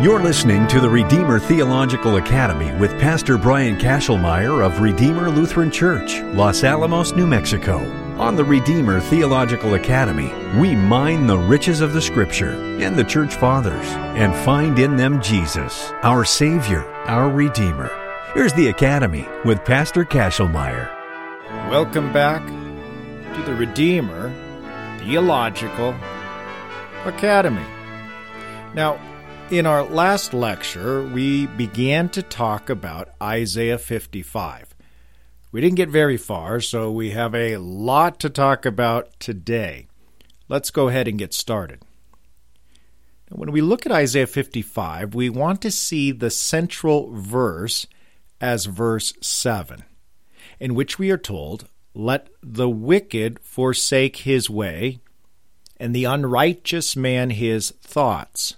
You're listening to the Redeemer Theological Academy with Pastor Brian Kachelmeier of Redeemer Lutheran Church, Los Alamos, New Mexico. On the Redeemer Theological Academy, we mine the riches of the Scripture and the Church Fathers and find in them Jesus, our Savior, our Redeemer. Here's the Academy with Pastor Kachelmeier. Welcome back to the Redeemer Theological Academy. Now, in our last lecture, we began to talk about Isaiah 55. We didn't get very far, so we have a lot to talk about today. Let's go ahead and get started. When we look at Isaiah 55, we want to see the central verse as verse 7, in which we are told, Let the wicked forsake his way, and the unrighteous man his thoughts.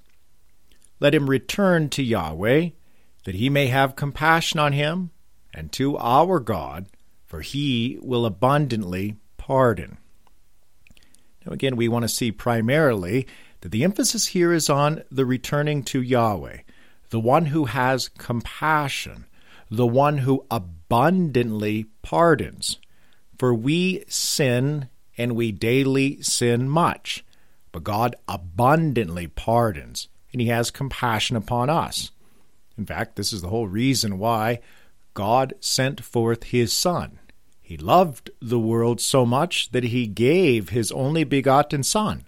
Let him return to Yahweh, that he may have compassion on him, and to our God, for he will abundantly pardon. Now, again, we want to see primarily that the emphasis here is on the returning to Yahweh, the one who has compassion, the one who abundantly pardons. For we sin and we daily sin much, but God abundantly pardons and he has compassion upon us. In fact, this is the whole reason why God sent forth his Son. He loved the world so much that he gave his only begotten Son,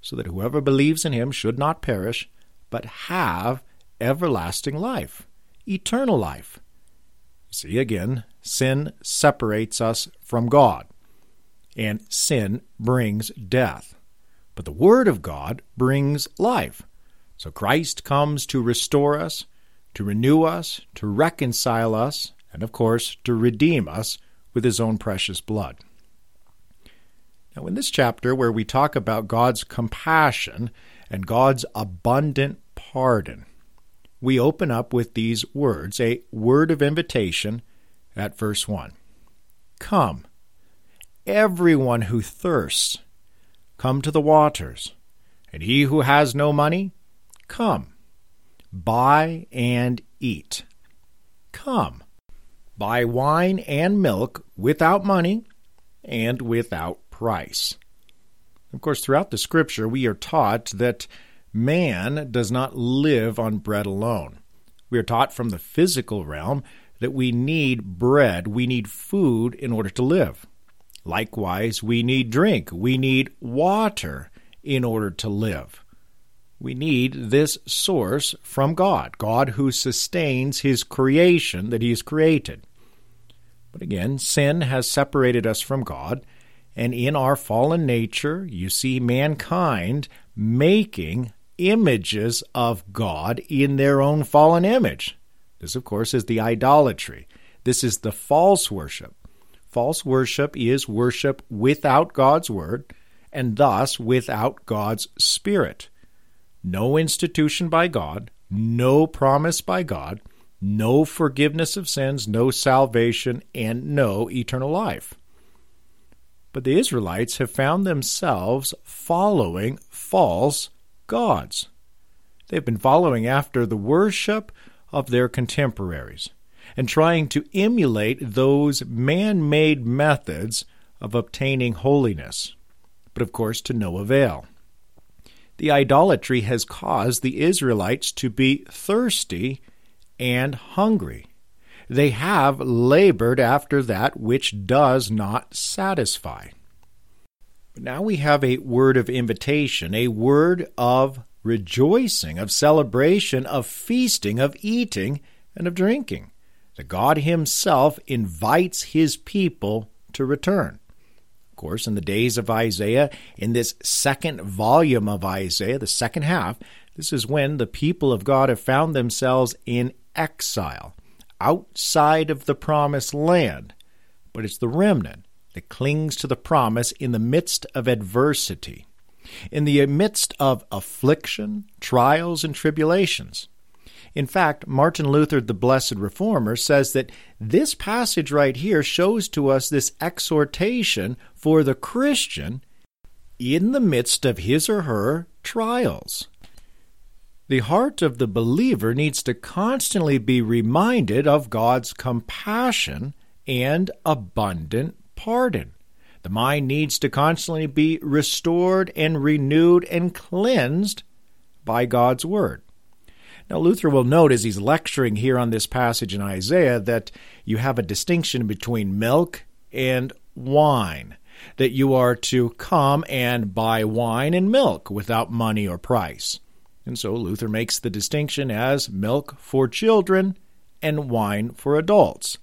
so that whoever believes in him should not perish, but have everlasting life, eternal life. See again, sin separates us from God, and sin brings death. But the Word of God brings life. So Christ comes to restore us, to renew us, to reconcile us, and of course, to redeem us with his own precious blood. Now, in this chapter, where we talk about God's compassion and God's abundant pardon, we open up with these words, a word of invitation at verse 1. Come, everyone who thirsts, come to the waters, and he who has no money, Come, buy and eat. Come, buy wine and milk without money and without price. Of course, throughout the scripture, we are taught that man does not live on bread alone. We are taught from the physical realm that we need bread, we need food in order to live. Likewise, we need drink, we need water in order to live. We need this source from God, God who sustains His creation that He has created. But again, sin has separated us from God, and in our fallen nature, you see mankind making images of God in their own fallen image. This, of course, is the idolatry. This is the false worship. False worship is worship without God's word, and thus without God's spirit no institution by God, no promise by God, no forgiveness of sins, no salvation, and no eternal life. But the Israelites have found themselves following false gods. They've been following after the worship of their contemporaries and trying to emulate those man made methods of obtaining holiness, but of course to no avail the idolatry has caused the Israelites to be thirsty and hungry. They have labored after that which does not satisfy. Now we have a word of invitation, a word of rejoicing, of celebration, of feasting, of eating, and of drinking. The God Himself invites His people to return. Of course, in the days of Isaiah, in this second volume of Isaiah, the second half, this is when the people of God have found themselves in exile, outside of the promised land. But it's the remnant that clings to the promise in the midst of adversity, in the midst of affliction, trials, and tribulations. In fact, Martin Luther, the Blessed Reformer, says that this passage right here shows to us this exhortation for the Christian in the midst of his or her trials. The heart of the believer needs to constantly be reminded of God's compassion and abundant pardon. The mind needs to constantly be restored and renewed and cleansed by God's Word. Now, Luther will note as he's lecturing here on this passage in Isaiah that you have a distinction between milk and wine, that you are to come and buy wine and milk without money or price. And so Luther makes the distinction as milk for children and wine for adults.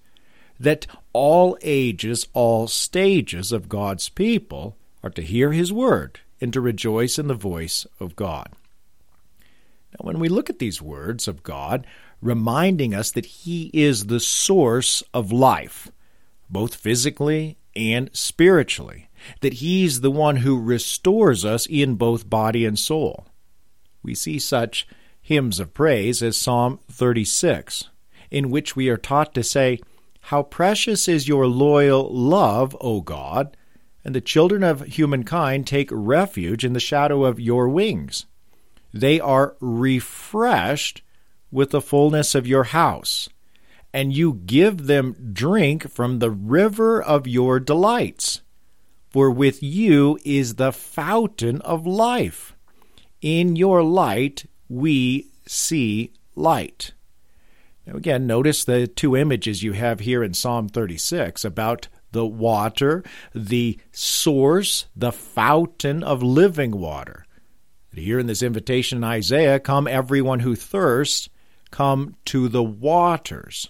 That all ages, all stages of God's people are to hear his word and to rejoice in the voice of God. Now, when we look at these words of God, reminding us that he is the source of life, both physically and spiritually, that he's the one who restores us in both body and soul we see such hymns of praise as Psalm 36, in which we are taught to say, How precious is your loyal love, O God! And the children of humankind take refuge in the shadow of your wings. They are refreshed with the fullness of your house, and you give them drink from the river of your delights. For with you is the fountain of life. In your light we see light. Now, again, notice the two images you have here in Psalm 36 about the water, the source, the fountain of living water. Here in this invitation in Isaiah, come everyone who thirsts, come to the waters.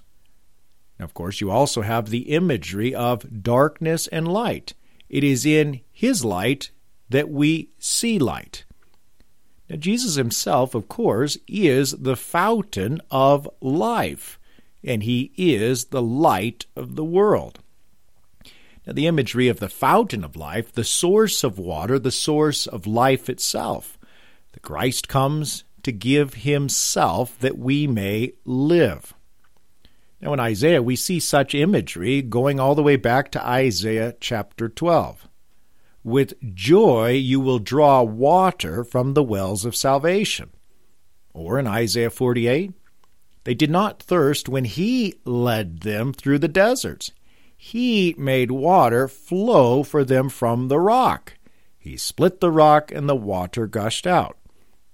Now, of course, you also have the imagery of darkness and light. It is in His light that we see light. Now, Jesus himself, of course, is the fountain of life, and he is the light of the world. Now, the imagery of the fountain of life, the source of water, the source of life itself. The Christ comes to give himself that we may live. Now, in Isaiah, we see such imagery going all the way back to Isaiah chapter 12. With joy you will draw water from the wells of salvation. Or in Isaiah 48, they did not thirst when he led them through the deserts. He made water flow for them from the rock. He split the rock and the water gushed out.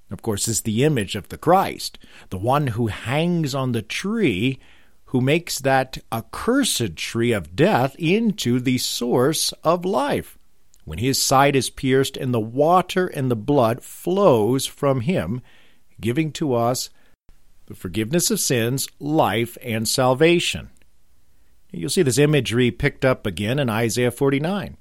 Of course, is the image of the Christ, the one who hangs on the tree, who makes that accursed tree of death into the source of life when his side is pierced and the water and the blood flows from him, giving to us the forgiveness of sins, life, and salvation. You'll see this imagery picked up again in Isaiah 49.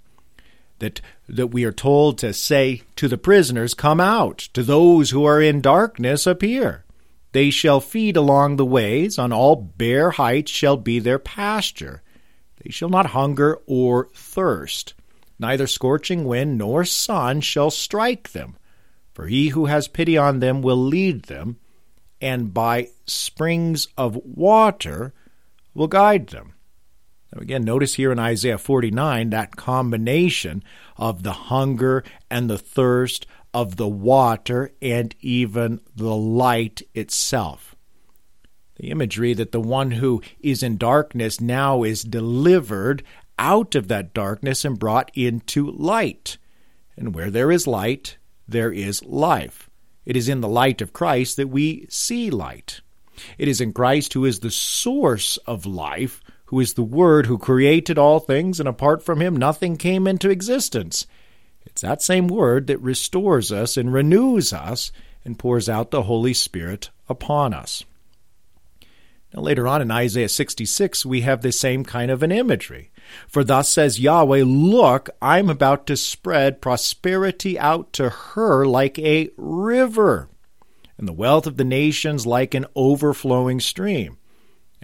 That, that we are told to say to the prisoners, Come out, to those who are in darkness, appear. They shall feed along the ways, on all bare heights shall be their pasture. They shall not hunger or thirst neither scorching wind nor sun shall strike them. For he who has pity on them will lead them, and by springs of water will guide them. Again, notice here in Isaiah 49 that combination of the hunger and the thirst, of the water, and even the light itself. The imagery that the one who is in darkness now is delivered out of that darkness and brought into light. And where there is light, there is life. It is in the light of Christ that we see light. It is in Christ who is the source of life, who is the Word who created all things, and apart from him nothing came into existence. It's that same Word that restores us and renews us and pours out the Holy Spirit upon us. Now, later on in Isaiah 66, we have the same kind of an imagery. For thus says Yahweh, Look, I'm about to spread prosperity out to her like a river, and the wealth of the nations like an overflowing stream.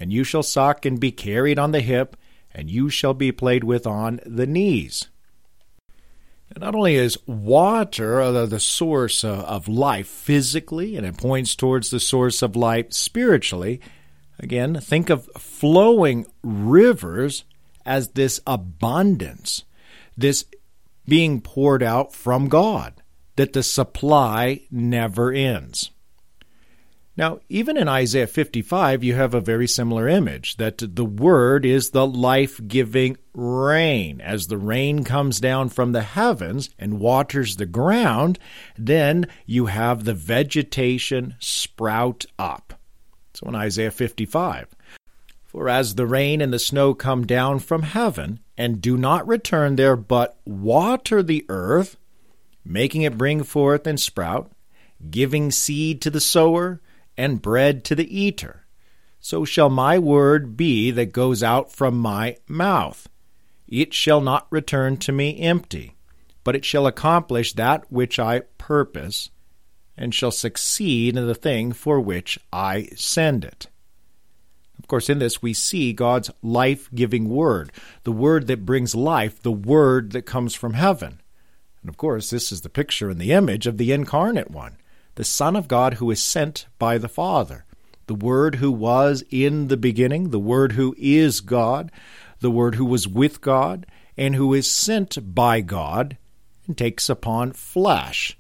And you shall suck and be carried on the hip, and you shall be played with on the knees. Not only is water uh, the source uh, of life physically, and it points towards the source of life spiritually, again, think of flowing rivers as this abundance, this being poured out from God, that the supply never ends. Now, even in Isaiah 55, you have a very similar image that the Word is the life giving rain. As the rain comes down from the heavens and waters the ground, then you have the vegetation sprout up. So in Isaiah 55, for as the rain and the snow come down from heaven, and do not return there, but water the earth, making it bring forth and sprout, giving seed to the sower, and bread to the eater. So shall my word be that goes out from my mouth. It shall not return to me empty, but it shall accomplish that which I purpose, and shall succeed in the thing for which I send it. Of course, in this we see God's life giving word, the word that brings life, the word that comes from heaven. And of course, this is the picture and the image of the incarnate one the Son of God who is sent by the Father, the Word who was in the beginning, the Word who is God, the Word who was with God, and who is sent by God and takes upon flesh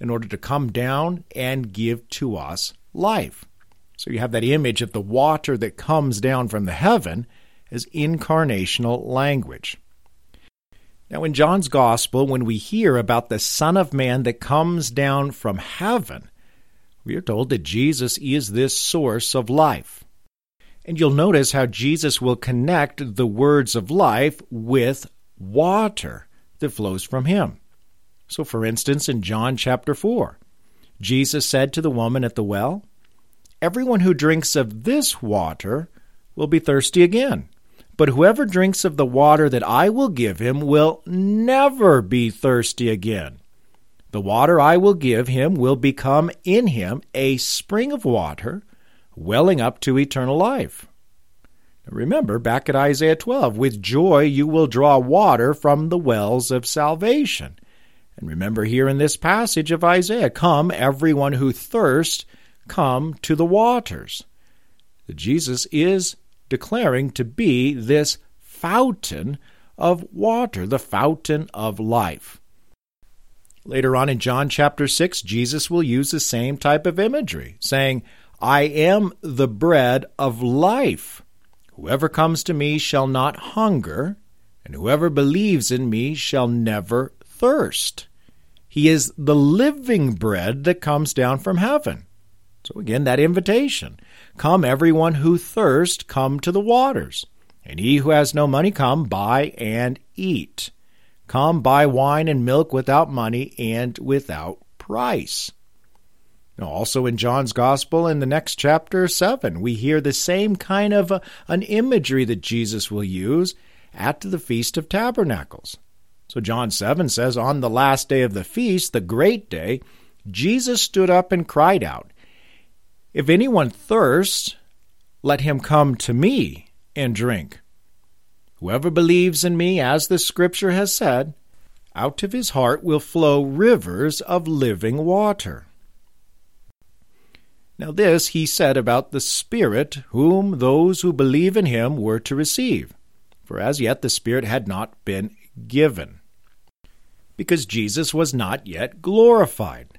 in order to come down and give to us life. So you have that image of the water that comes down from the heaven as incarnational language. Now, in John's Gospel, when we hear about the Son of Man that comes down from heaven, we are told that Jesus is this source of life. And you'll notice how Jesus will connect the words of life with water that flows from him. So, for instance, in John chapter 4, Jesus said to the woman at the well, Everyone who drinks of this water will be thirsty again. But whoever drinks of the water that I will give him will never be thirsty again. The water I will give him will become in him a spring of water, welling up to eternal life. Remember, back at Isaiah 12, with joy you will draw water from the wells of salvation. And remember here in this passage of Isaiah, come, everyone who thirsts, come to the waters. Jesus is declaring to be this fountain of water, the fountain of life. Later on in John chapter 6, Jesus will use the same type of imagery, saying, I am the bread of life. Whoever comes to me shall not hunger, and whoever believes in me shall never thirst. He is the living bread that comes down from heaven. So again, that invitation. Come, everyone who thirst, come to the waters. And he who has no money, come, buy and eat. Come, buy wine and milk without money and without price. Now, also in John's Gospel, in the next chapter 7, we hear the same kind of a, an imagery that Jesus will use at the Feast of Tabernacles. So John 7 says, On the last day of the feast, the great day, Jesus stood up and cried out, if anyone thirsts, let him come to me and drink. Whoever believes in me, as the Scripture has said, out of his heart will flow rivers of living water. Now, this he said about the Spirit, whom those who believe in him were to receive, for as yet the Spirit had not been given, because Jesus was not yet glorified.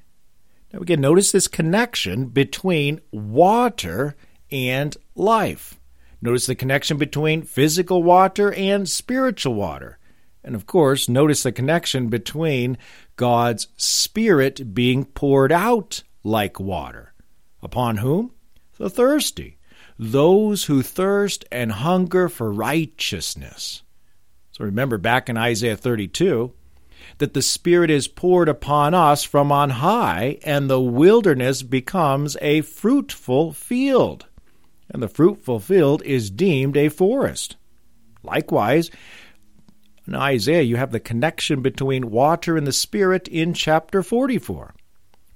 Now, again, notice this connection between water and life. Notice the connection between physical water and spiritual water. And of course, notice the connection between God's Spirit being poured out like water. Upon whom? The thirsty. Those who thirst and hunger for righteousness. So remember back in Isaiah 32, that the Spirit is poured upon us from on high, and the wilderness becomes a fruitful field. And the fruitful field is deemed a forest. Likewise, in Isaiah, you have the connection between water and the Spirit in chapter 44.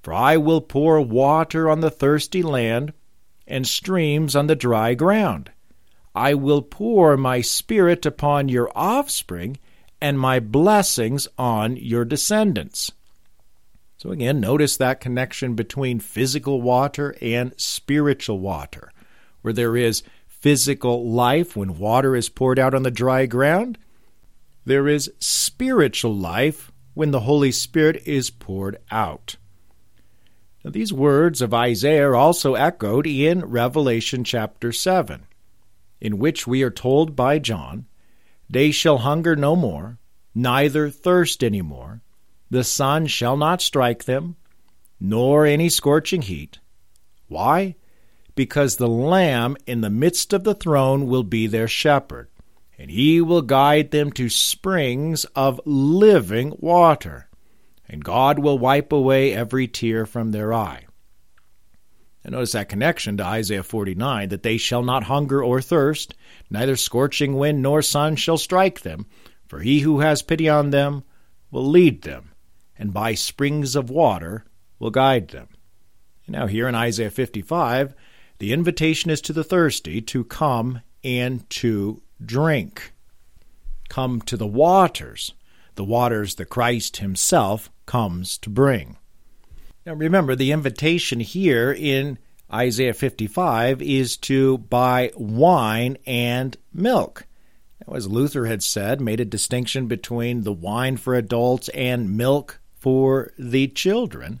For I will pour water on the thirsty land and streams on the dry ground. I will pour my Spirit upon your offspring and my blessings on your descendants. So, again, notice that connection between physical water and spiritual water, where there is physical life when water is poured out on the dry ground. There is spiritual life when the Holy Spirit is poured out. Now, these words of Isaiah are also echoed in Revelation chapter 7, in which we are told by John, They shall hunger no more, neither thirst any more. The sun shall not strike them, nor any scorching heat. Why? Because the Lamb in the midst of the throne will be their shepherd, and he will guide them to springs of living water and God will wipe away every tear from their eye. And notice that connection to Isaiah 49 that they shall not hunger or thirst, neither scorching wind nor sun shall strike them, for he who has pity on them will lead them, and by springs of water will guide them. now, here in Isaiah 55, the invitation is to the thirsty to come and to drink. Come to the waters, the waters that Christ Himself comes to bring. Now remember, the invitation here in Isaiah 55 is to buy wine and milk. Now, as Luther had said, made a distinction between the wine for adults and milk for the children.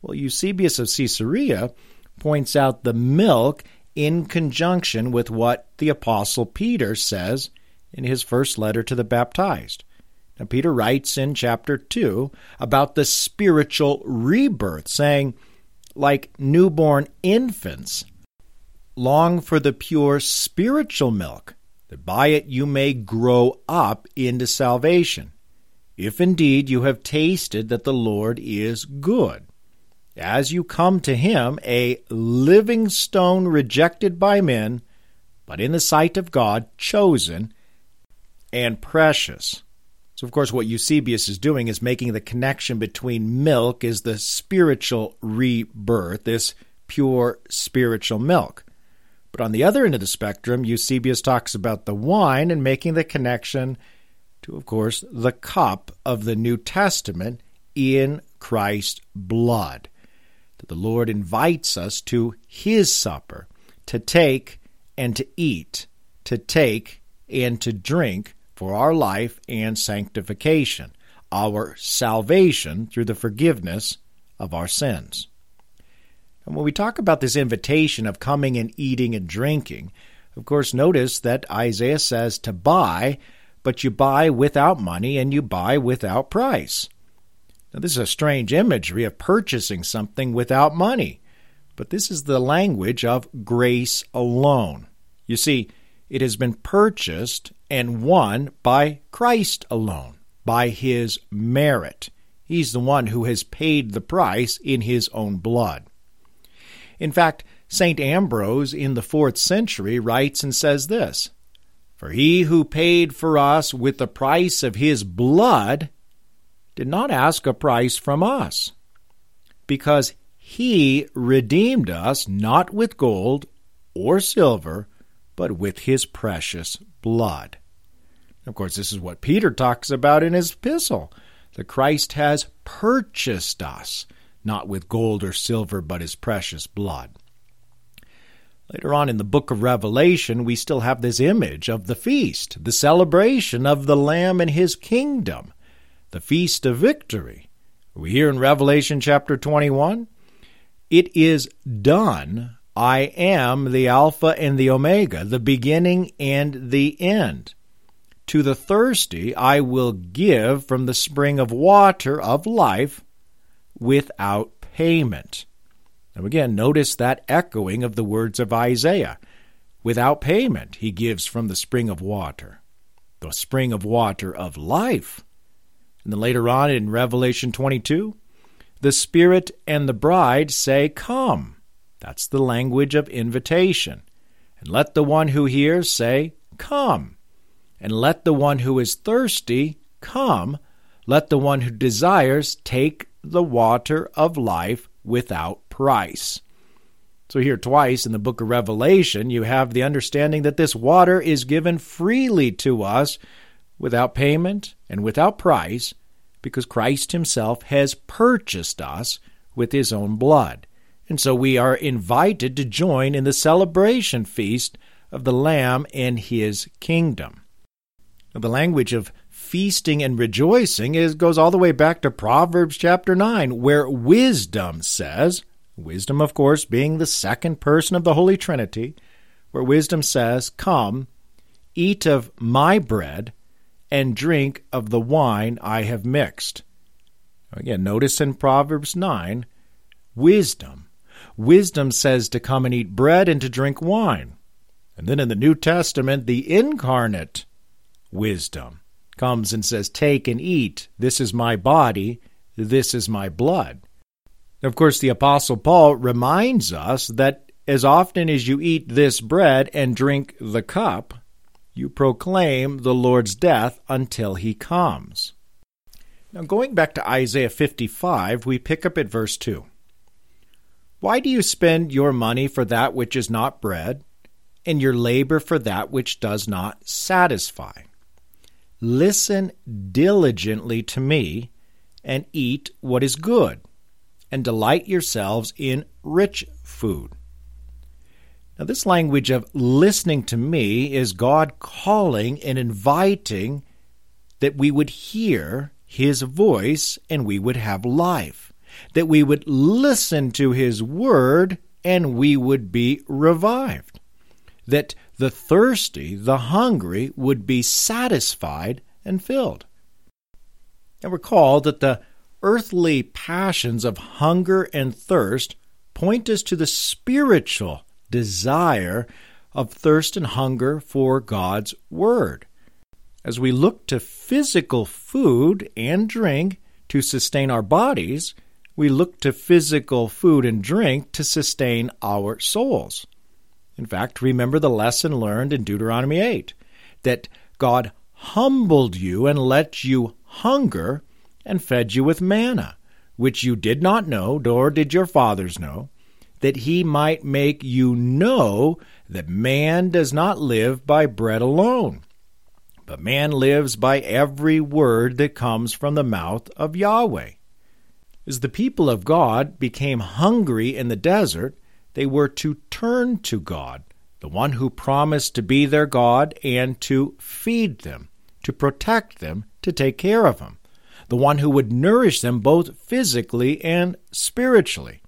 Well, Eusebius of Caesarea points out the milk in conjunction with what the Apostle Peter says in his first letter to the baptized. Now, Peter writes in chapter 2 about the spiritual rebirth, saying, like newborn infants, long for the pure spiritual milk, that by it you may grow up into salvation, if indeed you have tasted that the Lord is good. As you come to him, a living stone rejected by men, but in the sight of God chosen and precious. So, of course, what Eusebius is doing is making the connection between milk is the spiritual rebirth, this pure spiritual milk. But on the other end of the spectrum, Eusebius talks about the wine and making the connection to, of course, the cup of the New Testament in Christ's blood. That the Lord invites us to his supper, to take and to eat, to take and to drink for our life and sanctification, our salvation through the forgiveness of our sins. And when we talk about this invitation of coming and eating and drinking, of course, notice that Isaiah says to buy, but you buy without money and you buy without price. Now, this is a strange imagery of purchasing something without money, but this is the language of grace alone. You see, it has been purchased and won by Christ alone, by his merit. He's the one who has paid the price in his own blood. In fact, St. Ambrose in the fourth century writes and says this For he who paid for us with the price of his blood did not ask a price from us, because he redeemed us not with gold or silver but with his precious blood. Of course, this is what Peter talks about in his epistle that Christ has purchased us, not with gold or silver, but his precious blood. Later on in the book of Revelation, we still have this image of the feast, the celebration of the Lamb and his kingdom, the feast of victory. We hear in Revelation chapter 21 It is done I am the Alpha and the Omega, the beginning and the end. To the thirsty I will give from the spring of water of life without payment. Now, again, notice that echoing of the words of Isaiah. Without payment, he gives from the spring of water, the spring of water of life. And then later on in Revelation 22, the Spirit and the bride say, Come. That's the language of invitation. And let the one who hears say, Come. And let the one who is thirsty come. Let the one who desires take the water of life without price. So, here twice in the book of Revelation, you have the understanding that this water is given freely to us without payment and without price because Christ Himself has purchased us with His own blood. And so we are invited to join in the celebration feast of the Lamb and his kingdom. The language of feasting and rejoicing is, goes all the way back to Proverbs chapter 9, where wisdom says, wisdom, of course, being the second person of the Holy Trinity, where wisdom says, Come, eat of my bread, and drink of the wine I have mixed. Again, notice in Proverbs 9, wisdom. Wisdom says to come and eat bread and to drink wine. And then in the New Testament, the incarnate wisdom comes and says, Take and eat. This is my body. This is my blood. Of course, the Apostle Paul reminds us that as often as you eat this bread and drink the cup, you proclaim the Lord's death until he comes. Now, going back to Isaiah 55, we pick up at verse 2. Why do you spend your money for that which is not bread, and your labor for that which does not satisfy? Listen diligently to me, and eat what is good, and delight yourselves in rich food. Now, this language of listening to me is God calling and inviting that we would hear His voice and we would have life, that we would listen to His word and we would be revived, that the thirsty, the hungry would be satisfied and filled. And recall that the earthly passions of hunger and thirst point us to the spiritual desire of thirst and hunger for God's Word. As we look to physical food and drink to sustain our bodies, we look to physical food and drink to sustain our souls. In fact, remember the lesson learned in Deuteronomy 8 that God humbled you and let you hunger and fed you with manna, which you did not know, nor did your fathers know, that he might make you know that man does not live by bread alone, but man lives by every word that comes from the mouth of Yahweh. As the people of God became hungry in the desert, they were to turn to God, the one who promised to be their God and to feed them, to protect them, to take care of them, the one who would nourish them both physically and spiritually.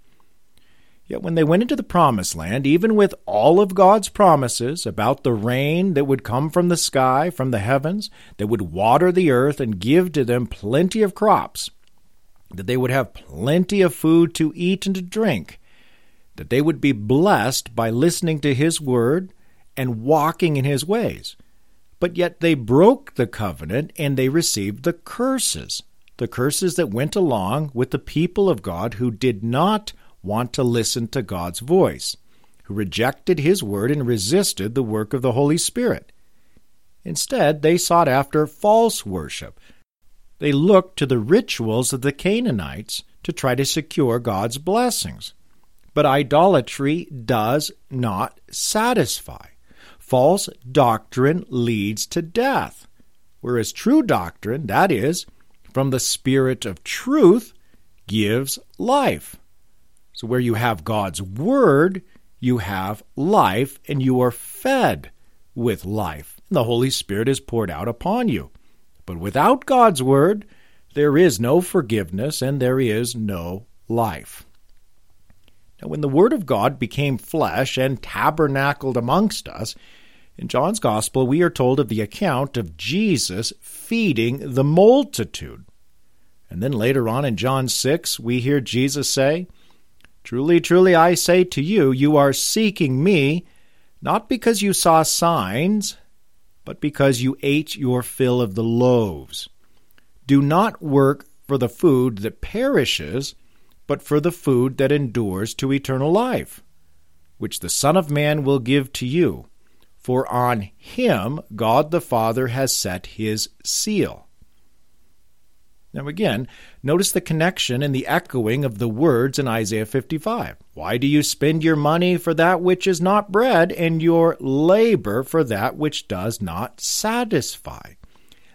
Yet when they went into the promised land, even with all of God's promises about the rain that would come from the sky, from the heavens, that would water the earth and give to them plenty of crops, that they would have plenty of food to eat and to drink, that they would be blessed by listening to His word and walking in His ways. But yet they broke the covenant and they received the curses, the curses that went along with the people of God who did not want to listen to God's voice, who rejected His word and resisted the work of the Holy Spirit. Instead, they sought after false worship. They looked to the rituals of the Canaanites to try to secure God's blessings. But idolatry does not satisfy. False doctrine leads to death, whereas true doctrine, that is, from the Spirit of truth, gives life. So, where you have God's Word, you have life, and you are fed with life. The Holy Spirit is poured out upon you. But without God's Word, there is no forgiveness and there is no life. When the Word of God became flesh and tabernacled amongst us, in John's Gospel, we are told of the account of Jesus feeding the multitude. And then later on in John 6, we hear Jesus say, Truly, truly, I say to you, you are seeking me, not because you saw signs, but because you ate your fill of the loaves. Do not work for the food that perishes, but for the food that endures to eternal life, which the Son of Man will give to you. For on him God the Father has set his seal. Now, again, notice the connection and the echoing of the words in Isaiah 55. Why do you spend your money for that which is not bread, and your labor for that which does not satisfy?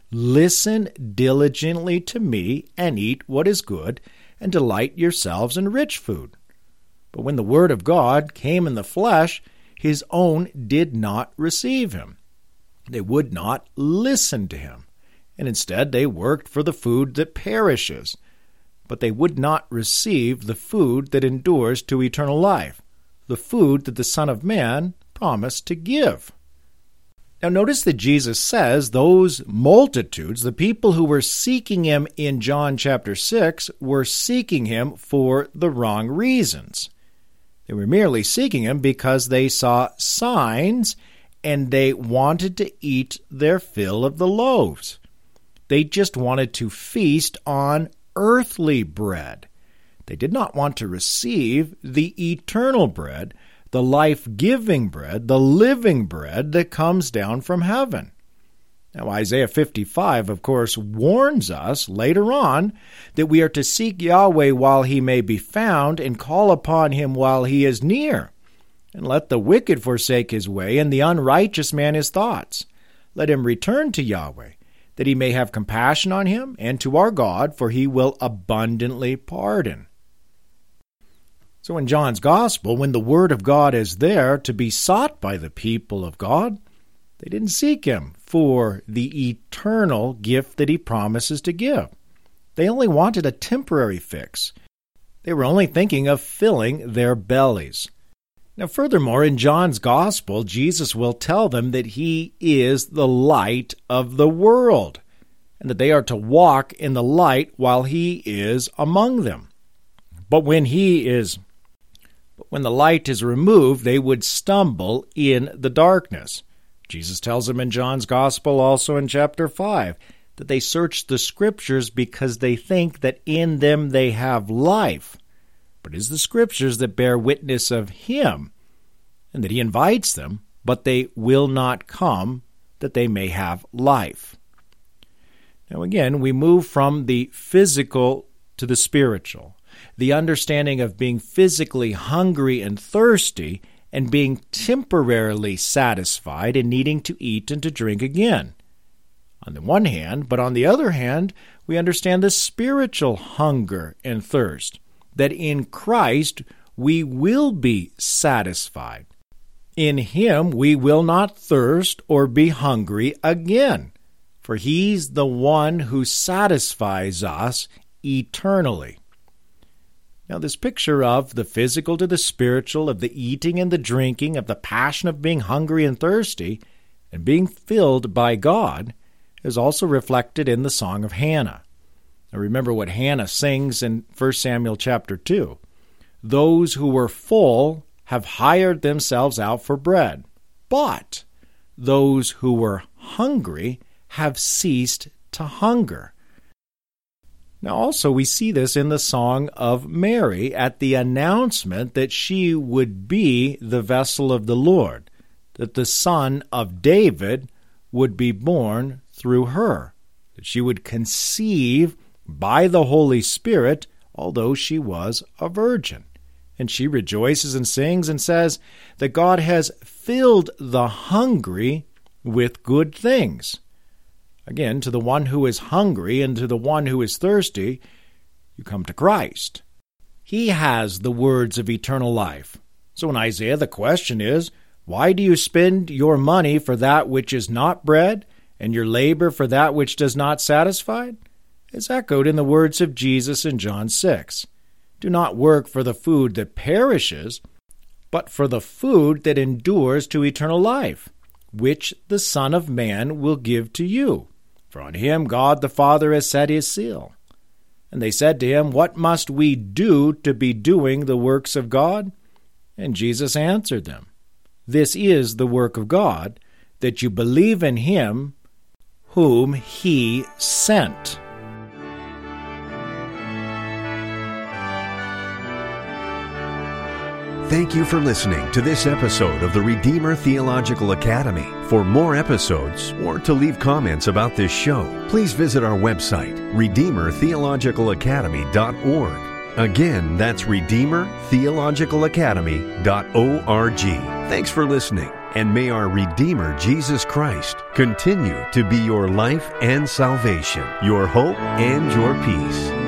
Listen diligently to me, and eat what is good, and delight yourselves in rich food. But when the Word of God came in the flesh, his own did not receive him. They would not listen to him and instead they worked for the food that perishes. but they would not receive the food that endures to eternal life, the food that the Son of Man promised to give. Now, notice that Jesus says those multitudes, the people who were seeking him in John chapter 6, were seeking him for the wrong reasons. They were merely seeking him because they saw signs and they wanted to eat their fill of the loaves. They just wanted to feast on earthly bread. They did not want to receive the eternal bread the life giving bread, the living bread that comes down from heaven. Now, Isaiah 55, of course, warns us later on that we are to seek Yahweh while he may be found and call upon him while he is near. And let the wicked forsake his way and the unrighteous man his thoughts. Let him return to Yahweh, that he may have compassion on him, and to our God, for he will abundantly pardon. So in John's Gospel, when the Word of God is there to be sought by the people of God, they didn't seek Him for the eternal gift that He promises to give. They only wanted a temporary fix. They were only thinking of filling their bellies. Now, furthermore, in John's Gospel, Jesus will tell them that He is the light of the world, and that they are to walk in the light while He is among them. But when He is but when the light is removed, they would stumble in the darkness. Jesus tells them in John's Gospel, also in chapter 5, that they search the Scriptures because they think that in them they have life. But it is the Scriptures that bear witness of Him, and that He invites them, but they will not come that they may have life. Now, again, we move from the physical to the spiritual the understanding of being physically hungry and thirsty and being temporarily satisfied and needing to eat and to drink again. On the one hand, but on the other hand, we understand the spiritual hunger and thirst, that in Christ we will be satisfied. In Him we will not thirst or be hungry again, for He's the one who satisfies us eternally. Now, this picture of the physical to the spiritual, of the eating and the drinking, of the passion of being hungry and thirsty, and being filled by God, is also reflected in the Song of Hannah. Now, remember what Hannah sings in 1 Samuel chapter 2. Those who were full have hired themselves out for bread, but those who were hungry have ceased to hunger. Now, also, we see this in the Song of Mary at the announcement that she would be the vessel of the Lord, that the Son of David would be born through her, that she would conceive by the Holy Spirit, although she was a virgin. And she rejoices and sings and says that God has filled the hungry with good things. Again, to the one who is hungry and to the one who is thirsty, you come to Christ. He has the words of eternal life. So in Isaiah, the question is why do you spend your money for that which is not bread, and your labor for that which does not satisfy? It's echoed in the words of Jesus in John 6. Do not work for the food that perishes, but for the food that endures to eternal life, which the Son of Man will give to you. For on him God the Father has set his seal. And they said to him, What must we do to be doing the works of God? And Jesus answered them, This is the work of God, that you believe in him whom he sent. Thank you for listening to this episode of the Redeemer Theological Academy. For more episodes or to leave comments about this show, please visit our website, RedeemerTheologicalAcademy.org. Again, that's RedeemerTheologicalAcademy.org. Thanks for listening, and may our Redeemer Jesus Christ continue to be your life and salvation, your hope and your peace.